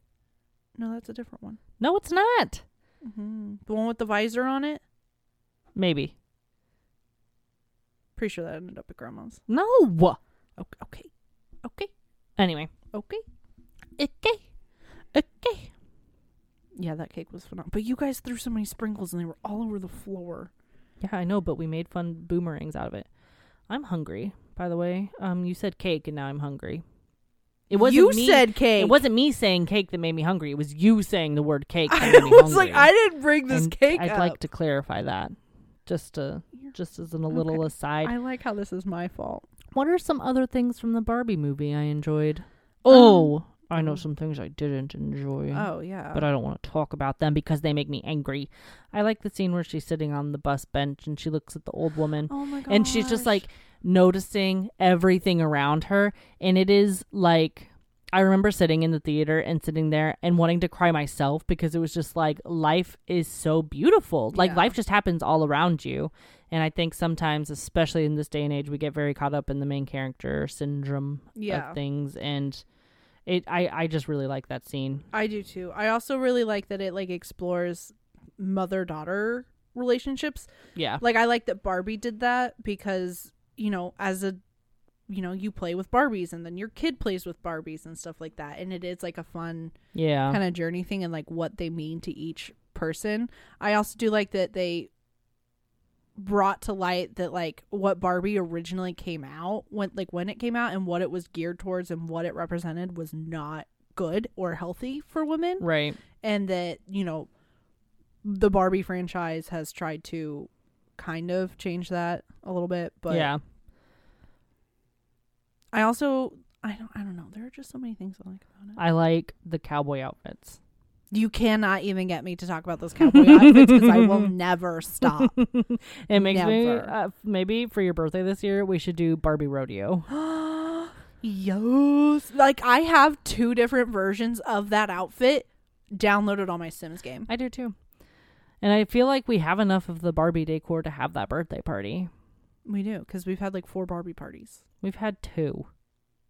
[SPEAKER 2] No, that's a different one.
[SPEAKER 1] No, it's not.
[SPEAKER 2] hmm The one with the visor on it.
[SPEAKER 1] Maybe.
[SPEAKER 2] Pretty sure that ended up at grandma's.
[SPEAKER 1] No.
[SPEAKER 2] Okay, okay, okay,
[SPEAKER 1] Anyway.
[SPEAKER 2] okay.
[SPEAKER 1] Okay. Okay.
[SPEAKER 2] Yeah, that cake was phenomenal. But you guys threw so many sprinkles and they were all over the floor.
[SPEAKER 1] Yeah, I know, but we made fun boomerangs out of it. I'm hungry, by the way. Um, you said cake, and now I'm hungry. It wasn't
[SPEAKER 2] you
[SPEAKER 1] me.
[SPEAKER 2] said cake.
[SPEAKER 1] It wasn't me saying cake that made me hungry. It was you saying the word cake that
[SPEAKER 2] I
[SPEAKER 1] made me
[SPEAKER 2] was like. I didn't bring this
[SPEAKER 1] And
[SPEAKER 2] cake
[SPEAKER 1] I'd
[SPEAKER 2] up.
[SPEAKER 1] like to clarify that, just to just as an, a little
[SPEAKER 2] Okay.
[SPEAKER 1] aside.
[SPEAKER 2] I like how this is my fault.
[SPEAKER 1] what are some other things from the Barbie movie I enjoyed?
[SPEAKER 2] Um,
[SPEAKER 1] Oh, I know mm-hmm. some things I didn't enjoy.
[SPEAKER 2] Oh yeah.
[SPEAKER 1] But I don't want to talk about them because they make me angry. I like the scene where she's sitting on the bus bench and she looks at the old woman
[SPEAKER 2] oh my god.
[SPEAKER 1] and she's just like noticing everything around her and it is like I remember sitting in the theater and sitting there and wanting to cry myself because it was just like life is so beautiful. Like
[SPEAKER 2] Yeah.
[SPEAKER 1] life just happens all around you. And I think sometimes, especially in this day and age, we get very caught up in the main character syndrome
[SPEAKER 2] Yeah.
[SPEAKER 1] of things and it I, I just really like that scene.
[SPEAKER 2] I do too. I also really like that it like explores mother daughter relationships.
[SPEAKER 1] Yeah.
[SPEAKER 2] Like I like that Barbie did that because, you know, as a you know, you play with Barbies and then your kid plays with Barbies and stuff like that. And it is like a fun
[SPEAKER 1] Yeah.
[SPEAKER 2] kind of journey thing and like what they mean to each person. I also do like that they brought to light that like what Barbie originally came out when like when it came out and what it was geared towards and what it represented was not good or healthy for women
[SPEAKER 1] Right.
[SPEAKER 2] and that you know the Barbie franchise has tried to kind of change that a little bit but
[SPEAKER 1] yeah.
[SPEAKER 2] I also I don't I don't know there are just so many things I like about it.
[SPEAKER 1] I like the cowboy outfits.
[SPEAKER 2] You cannot even get me to talk about those cowboy outfits because I will never stop.
[SPEAKER 1] It makes me
[SPEAKER 2] Never.
[SPEAKER 1] uh, maybe for your birthday this year we should do Barbie rodeo.
[SPEAKER 2] yes. Like I have two different versions of that outfit downloaded on my Sims game.
[SPEAKER 1] I do too. And I feel like we have enough of the Barbie decor to have that birthday party.
[SPEAKER 2] We do because we've had like four Barbie parties.
[SPEAKER 1] We've had two.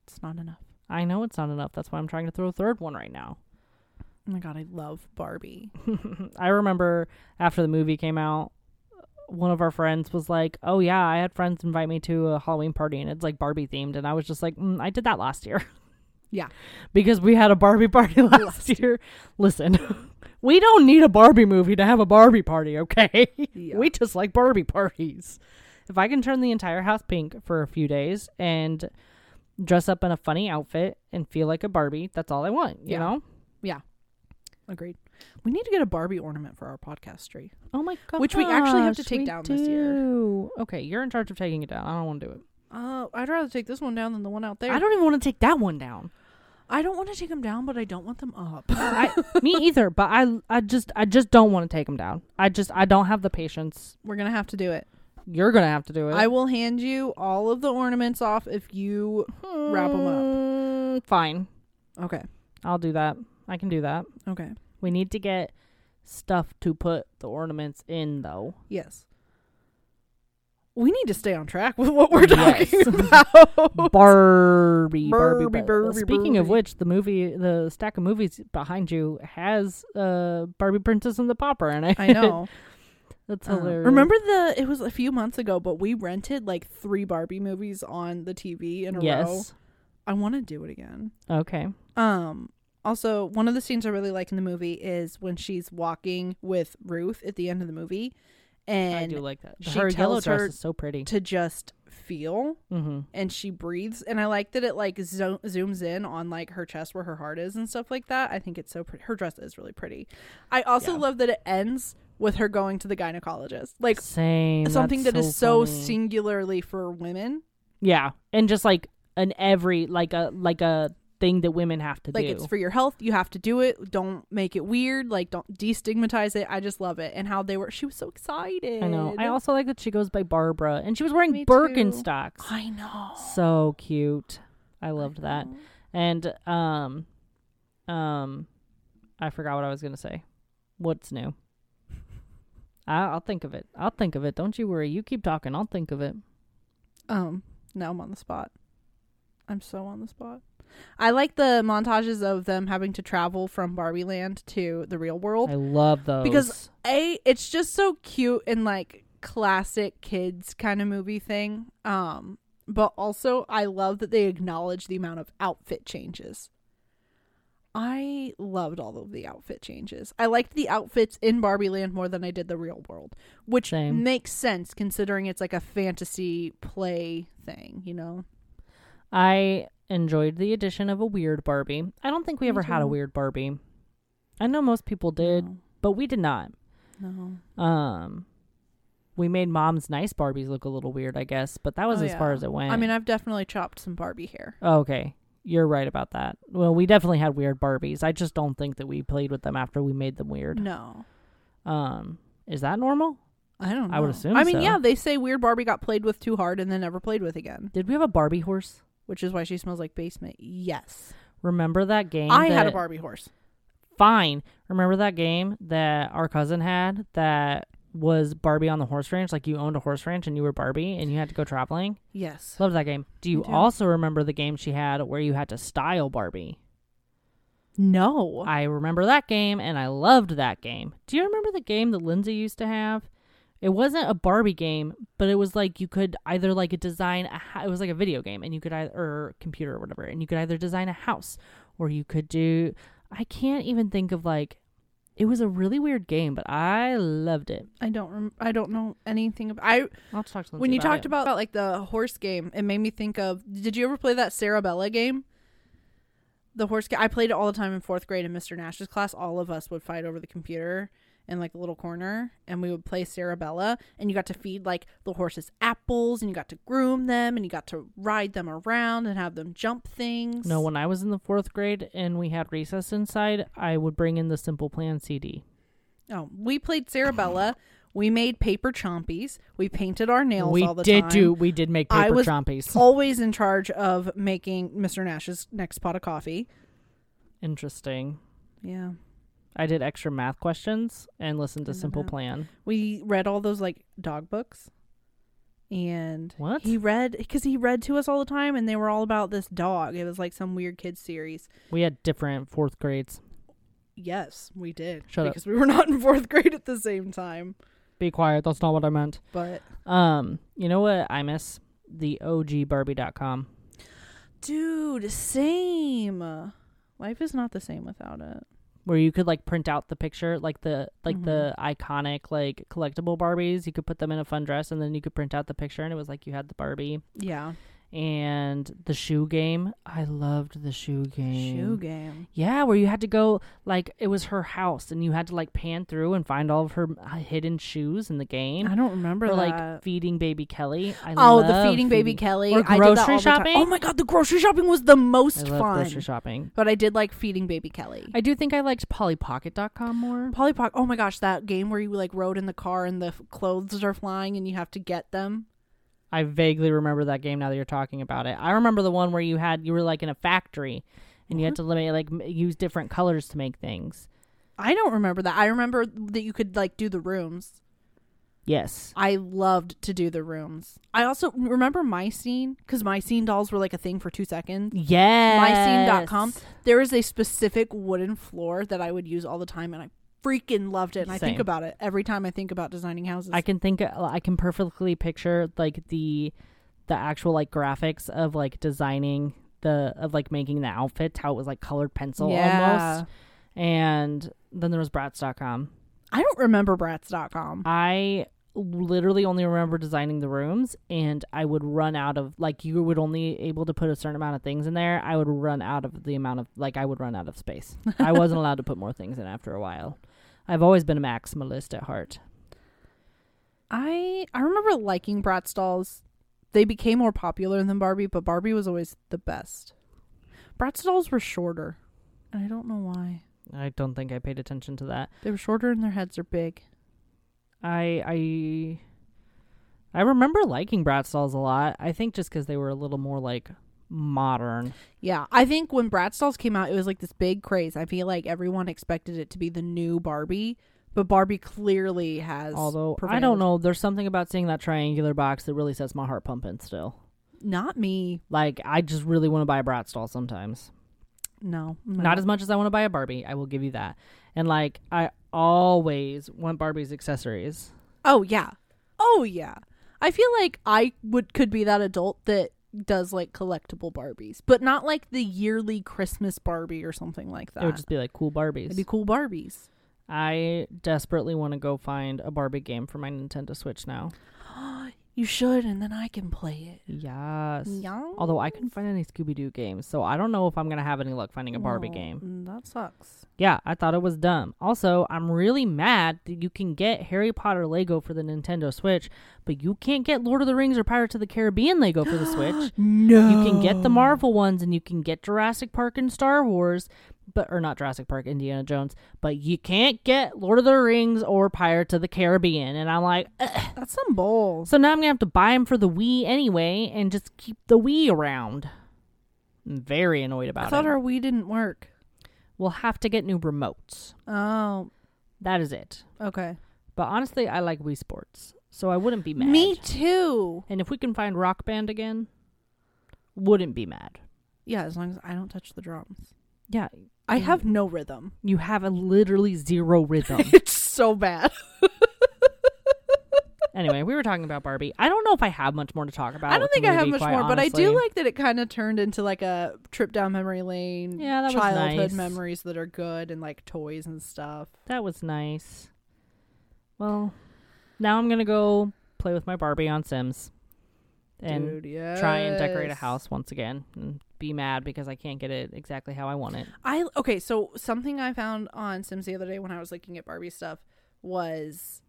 [SPEAKER 2] It's not enough.
[SPEAKER 1] I know it's not enough. That's why I'm trying to throw a third one right now.
[SPEAKER 2] Oh my god, I love Barbie.
[SPEAKER 1] I remember after the movie came out, one of our friends was like, "Oh yeah, I had friends invite me to a Halloween party and it's like Barbie themed," and I was just like, mm, "I did that last year."
[SPEAKER 2] Yeah.
[SPEAKER 1] because we had a Barbie party last, year. Listen, we don't need a Barbie movie to have a Barbie party, okay?
[SPEAKER 2] Yeah.
[SPEAKER 1] we just like Barbie parties. If I can turn the entire house pink for a few days and dress up in a funny outfit and feel like a Barbie, that's all I want, you know?
[SPEAKER 2] Yeah.
[SPEAKER 1] know?
[SPEAKER 2] Agreed. We need to get a Barbie ornament for our podcast tree.
[SPEAKER 1] Oh my god.
[SPEAKER 2] Which we actually have to take
[SPEAKER 1] we
[SPEAKER 2] down this year.
[SPEAKER 1] Okay, you're in charge of taking it down. I don't want to do it.
[SPEAKER 2] Uh, I'd rather take this one down than the one out there.
[SPEAKER 1] I don't even want to take that one down.
[SPEAKER 2] I don't want to take them down, but I don't want them up.
[SPEAKER 1] I, me either, but I I just I just don't want to take them down. I just I don't have the patience.
[SPEAKER 2] We're gonna have to do it.
[SPEAKER 1] You're going to have to do it.
[SPEAKER 2] I will hand you all of the ornaments off if you. wrap them up.
[SPEAKER 1] Mm, Fine.
[SPEAKER 2] Okay.
[SPEAKER 1] I'll do that. I can do that.
[SPEAKER 2] Okay.
[SPEAKER 1] We need to get stuff to put the ornaments in though.
[SPEAKER 2] Yes. We need to stay on track with what we're
[SPEAKER 1] Yes.
[SPEAKER 2] talking about.
[SPEAKER 1] Barbie, Barbie,
[SPEAKER 2] Barbie,
[SPEAKER 1] Barbie.
[SPEAKER 2] Barbie,
[SPEAKER 1] Speaking of
[SPEAKER 2] Barbie.
[SPEAKER 1] which, the movie, the stack of movies behind you has uh Barbie Princess and the Pauper in it.
[SPEAKER 2] I know.
[SPEAKER 1] That's
[SPEAKER 2] Um,
[SPEAKER 1] hilarious.
[SPEAKER 2] remember the? It was a few months ago, but we rented like three Barbie movies on the TV in a row.
[SPEAKER 1] Yes.
[SPEAKER 2] I want to do it again.
[SPEAKER 1] Okay.
[SPEAKER 2] Um. Also, one of the scenes I really like in the movie is when she's walking with Ruth at the end of the movie, and I
[SPEAKER 1] do like that.
[SPEAKER 2] she
[SPEAKER 1] Her yellow
[SPEAKER 2] tells
[SPEAKER 1] dress
[SPEAKER 2] her
[SPEAKER 1] is so pretty.
[SPEAKER 2] to just feel,
[SPEAKER 1] mm-hmm.
[SPEAKER 2] and she breathes. And I like that it like zo- zooms in on like her chest where her heart is and stuff like that. I think it's so pretty. Her dress is really pretty. I also
[SPEAKER 1] Yeah.
[SPEAKER 2] love that it ends with her going to the gynecologist, like
[SPEAKER 1] Same.
[SPEAKER 2] something
[SPEAKER 1] That's
[SPEAKER 2] that is so
[SPEAKER 1] funny.
[SPEAKER 2] singularly for women.
[SPEAKER 1] Yeah, and just like an every like a like a thing that women have to
[SPEAKER 2] like
[SPEAKER 1] do.
[SPEAKER 2] Like it's for your health you have to do it don't make it weird like don't destigmatize it i just love it and how they were she was so excited
[SPEAKER 1] I know. I also like that she goes by Barbara, and she was wearing
[SPEAKER 2] Me too.
[SPEAKER 1] Birkenstocks.
[SPEAKER 2] i know
[SPEAKER 1] So cute. I loved
[SPEAKER 2] I
[SPEAKER 1] that. And um, um, I forgot what I was gonna say. What's new? I, I'll think of it. I'll think of it. Don't you worry. You keep talking. I'll think of it.
[SPEAKER 2] um now i'm on the spot i'm so on the spot i like the montages of them having to travel from barbie land to the real world
[SPEAKER 1] I love those.
[SPEAKER 2] Because- a it's just so cute and like classic kids kind of movie thing um but also i love that they acknowledge the amount of outfit changes. I loved all of the outfit changes. I liked the outfits in barbie land more than i did the real world which
[SPEAKER 1] Same.
[SPEAKER 2] makes sense considering it's like a fantasy play thing you know?
[SPEAKER 1] I enjoyed the addition of a weird Barbie. I don't think we
[SPEAKER 2] Me
[SPEAKER 1] ever had a weird Barbie. I know most people did,
[SPEAKER 2] No.
[SPEAKER 1] but we did not.
[SPEAKER 2] no.
[SPEAKER 1] Um, we made mom's nice Barbies look a little weird, I guess, but that was
[SPEAKER 2] Oh,
[SPEAKER 1] as far as it went.
[SPEAKER 2] I mean, I've definitely chopped some Barbie hair.
[SPEAKER 1] Oh, okay, you're right about that. Well, we definitely had weird Barbies. I just don't think that we played with them after we made them weird.
[SPEAKER 2] No.
[SPEAKER 1] Um, is that normal?
[SPEAKER 2] I don't know.
[SPEAKER 1] I would assume
[SPEAKER 2] I mean,
[SPEAKER 1] so.
[SPEAKER 2] yeah, they say weird Barbie got played with too hard and then never played with again,
[SPEAKER 1] Did we have a Barbie horse?
[SPEAKER 2] Which is why she smells like basement. Yes.
[SPEAKER 1] Remember that game?
[SPEAKER 2] I had a Barbie horse.
[SPEAKER 1] Fine. Remember that game that our cousin had that was Barbie on the horse ranch? Like you owned a horse ranch and you were Barbie and you had to go traveling?
[SPEAKER 2] Yes.
[SPEAKER 1] Loved that game. Do you also remember the game she had where you had to style Barbie?
[SPEAKER 2] No.
[SPEAKER 1] I remember that game and I loved that game. Do you remember the game that Lindsay used to have? It wasn't a Barbie game, but it was like you could either like design a ho- it was like a video game and you could either or computer or whatever and you could either design a house or you could do I can't even think of like it was a really weird game, but I loved it.
[SPEAKER 2] I don't. Rem- I don't know anything about. I
[SPEAKER 1] I'll talk to Lindsay
[SPEAKER 2] when you
[SPEAKER 1] about
[SPEAKER 2] talked
[SPEAKER 1] it.
[SPEAKER 2] about like the horse game, it made me think of. Did you ever play that Sarabella game? The horse game. I played it all the time in fourth grade in Mr. Nash's class. All of us would fight over the computer in like a little corner, and we would play Sarabella. And you got to feed like the horses apples, and you got to groom them, and you got to ride them around and have them jump things.
[SPEAKER 1] No, when I was in the fourth grade and we had recess inside, I would bring in the Simple Plan CD.
[SPEAKER 2] Oh, we played Sarabella. we made paper chompies. We painted our nails
[SPEAKER 1] we
[SPEAKER 2] all the
[SPEAKER 1] did
[SPEAKER 2] time.
[SPEAKER 1] do. We did make
[SPEAKER 2] I
[SPEAKER 1] paper
[SPEAKER 2] was
[SPEAKER 1] chompies.
[SPEAKER 2] always in charge of making Mr. Nash's next pot of coffee.
[SPEAKER 1] Interesting.
[SPEAKER 2] Yeah.
[SPEAKER 1] I did extra math questions and listened to
[SPEAKER 2] Didn't know
[SPEAKER 1] Simple. Plan.
[SPEAKER 2] We read all those like dog books. And
[SPEAKER 1] What?
[SPEAKER 2] he read because he read to us all the time, and they were all about this dog. It was like some weird kids series.
[SPEAKER 1] We had different fourth grades.
[SPEAKER 2] Yes, we did.
[SPEAKER 1] Shut up.
[SPEAKER 2] because we were not in fourth grade at the same time.
[SPEAKER 1] Be quiet. That's not what I meant.
[SPEAKER 2] But
[SPEAKER 1] Um, you know what I miss? The OG Barbie.com.
[SPEAKER 2] dude, same. Life is not the same without it.
[SPEAKER 1] Where you could like print out the picture, like the like
[SPEAKER 2] Mhm.
[SPEAKER 1] the iconic like collectible Barbies. You could put them in a fun dress, and then you could print out the picture, and it was like you had the Barbie.
[SPEAKER 2] Yeah,
[SPEAKER 1] And the shoe game. I loved the shoe game.
[SPEAKER 2] shoe game.
[SPEAKER 1] Yeah, where you had to go like it was her house, and you had to like pan through and find all of her uh, hidden shoes in the game.
[SPEAKER 2] I don't remember
[SPEAKER 1] or like feeding baby Kelly. I
[SPEAKER 2] oh, the
[SPEAKER 1] love
[SPEAKER 2] feeding baby Kelly.
[SPEAKER 1] Or
[SPEAKER 2] I did that
[SPEAKER 1] grocery
[SPEAKER 2] all the time.
[SPEAKER 1] shopping?
[SPEAKER 2] Oh my god, the grocery shopping was the most fun.
[SPEAKER 1] grocery shopping.
[SPEAKER 2] But I did like feeding baby Kelly.
[SPEAKER 1] I do think I liked PollyPocket.com more.
[SPEAKER 2] Polly Pocket. Oh my gosh, that game where you like rode in the car and the f- clothes are flying and you have to get them.
[SPEAKER 1] I vaguely remember that game now that you're talking about it. I remember the one where you had you were like in a factory and you had to uh-huh. limit like use different colors to make things.
[SPEAKER 2] I don't remember that. I remember that you could like do the rooms.
[SPEAKER 1] Yes.
[SPEAKER 2] I loved to do the rooms. I also remember my scene because my scene dolls were like a thing for two seconds.
[SPEAKER 1] Yes.
[SPEAKER 2] MyScene.com. There is a specific wooden floor that I would use all the time, and I freaking loved it. And I think about it every time I think about designing houses.
[SPEAKER 1] I can think I can perfectly picture like the the actual like graphics of like designing the of like making the outfits how it was like colored pencil
[SPEAKER 2] Yeah.
[SPEAKER 1] almost. And then there was Bratz.com.
[SPEAKER 2] I don't remember Bratz.com.
[SPEAKER 1] I literally only remember designing the rooms and I would run out of like you would only able to put a certain amount of things in there. I would run out of the amount of like I would run out of space. I wasn't allowed to put more things in after a while. I've always been a maximalist at heart.
[SPEAKER 2] I I remember liking Bratz dolls. They became more popular than Barbie, but Barbie was always the best. Bratz dolls were shorter. and I don't know why.
[SPEAKER 1] I don't think I paid attention to that.
[SPEAKER 2] They were shorter and their heads are big.
[SPEAKER 1] I I I remember liking Bratz dolls a lot. I think just because they were a little more like modern.
[SPEAKER 2] Yeah, I think when Bratz dolls came out, it was like this big craze. I feel like everyone expected it to be the new Barbie, but Barbie clearly has.
[SPEAKER 1] Although I don't know, there's something about seeing that triangular box that really sets my heart pumping. Still,
[SPEAKER 2] Not me.
[SPEAKER 1] like I just really want to buy a Bratz doll sometimes.
[SPEAKER 2] No, no.
[SPEAKER 1] Not as much as I want to buy a Barbie. I will give you that. And like I always want Barbie's accessories.
[SPEAKER 2] Oh yeah. Oh yeah. I feel like I would could be that adult that does like collectible Barbies, but not like the yearly Christmas Barbie or something like that.
[SPEAKER 1] It would just be like cool Barbies.
[SPEAKER 2] It'd be cool Barbies.
[SPEAKER 1] I desperately want to go find a Barbie game for my Nintendo Switch now.
[SPEAKER 2] You should, and then I can play it.
[SPEAKER 1] Yes. Although I couldn't find any Scooby Doo games, so I don't know if I'm gonna have any luck finding a Barbie game.
[SPEAKER 2] Mm, that sucks.
[SPEAKER 1] Yeah, I thought it was dumb. Also, I'm really mad that you can get Harry Potter Lego for the Nintendo Switch, but you can't get Lord of the Rings or Pirates of the Caribbean Lego for the Switch.
[SPEAKER 2] No.
[SPEAKER 1] You can get the Marvel ones and you can get Jurassic Park and Star Wars, but or not Jurassic Park, Indiana Jones, but you can't get Lord of the Rings or Pirates of the Caribbean. And I'm like, Ugh.
[SPEAKER 2] That's some balls.
[SPEAKER 1] so now I'm gonna have to buy them for the Wii anyway, and just keep the Wii around. I'm very annoyed about it.
[SPEAKER 2] I
[SPEAKER 1] about
[SPEAKER 2] thought
[SPEAKER 1] it.
[SPEAKER 2] our Wii didn't work.
[SPEAKER 1] we'll have to get new remotes.
[SPEAKER 2] Oh,
[SPEAKER 1] That is it.
[SPEAKER 2] okay.
[SPEAKER 1] But honestly, I like Wii Sports, so I wouldn't be mad.
[SPEAKER 2] Me too.
[SPEAKER 1] And if we can find Rock Band again, wouldn't be mad.
[SPEAKER 2] Yeah, as long as I don't touch the drums.
[SPEAKER 1] Yeah,
[SPEAKER 2] I
[SPEAKER 1] Mm.
[SPEAKER 2] have no rhythm.
[SPEAKER 1] you have a literally zero rhythm.
[SPEAKER 2] it's so bad.
[SPEAKER 1] anyway, we were talking about Barbie. I don't know if I have much more to talk about.
[SPEAKER 2] I don't think I have much more, but I do like that it kind of turned into like a trip down memory lane.
[SPEAKER 1] Yeah, that was
[SPEAKER 2] childhood
[SPEAKER 1] nice.
[SPEAKER 2] memories that are good and like toys and stuff.
[SPEAKER 1] that was nice. Well, now I'm gonna go play with my Barbie on Sims and
[SPEAKER 2] Dude,
[SPEAKER 1] try and decorate a house once again and be mad because I can't get it exactly how I want it.
[SPEAKER 2] I okay, so something I found on Sims the other day when I was looking at Barbie stuff was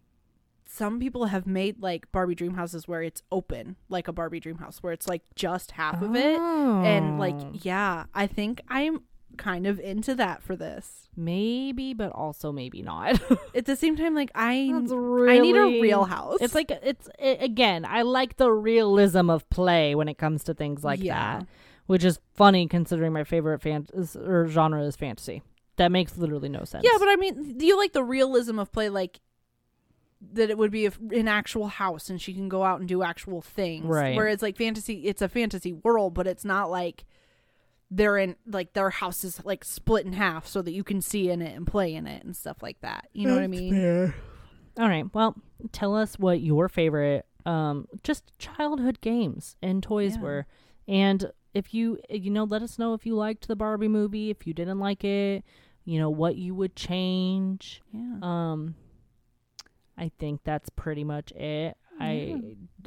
[SPEAKER 2] some people have made like Barbie dream houses where it's open, like a Barbie dream house where it's like just half of it. And like,
[SPEAKER 1] Oh.
[SPEAKER 2] yeah, I think I'm kind of into that for this.
[SPEAKER 1] maybe, but also maybe not.
[SPEAKER 2] At the same time, like I
[SPEAKER 1] That's
[SPEAKER 2] I need a real house.
[SPEAKER 1] It's like it's i again. I like the realism of play when it comes to things like
[SPEAKER 2] Yeah.
[SPEAKER 1] that, which is funny considering my favorite fan or genre is fantasy. That makes literally no sense.
[SPEAKER 2] Yeah, but I mean, do you like the realism of play like that it would be a, an actual house and she can go out and do actual things.
[SPEAKER 1] Right.
[SPEAKER 2] Whereas like fantasy it's a fantasy world, but it's not like they're in like their house is like split in half so that you can see in it and play in it and stuff like that. You know what I mean?
[SPEAKER 1] all right. Well, tell us what your favorite um just childhood games and toys
[SPEAKER 2] Yeah.
[SPEAKER 1] were, and if you you know let us know if you liked the Barbie movie, if you didn't like it, you know what you would change.
[SPEAKER 2] Yeah.
[SPEAKER 1] Um, I think that's pretty much it. I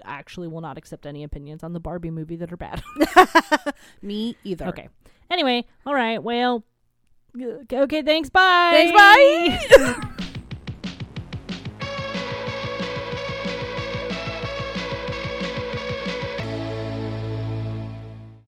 [SPEAKER 1] actually will not accept any opinions on the Barbie movie that are bad.
[SPEAKER 2] Me either.
[SPEAKER 1] okay. Anyway, all right. Well, okay. Thanks. Bye.
[SPEAKER 2] Thanks, bye.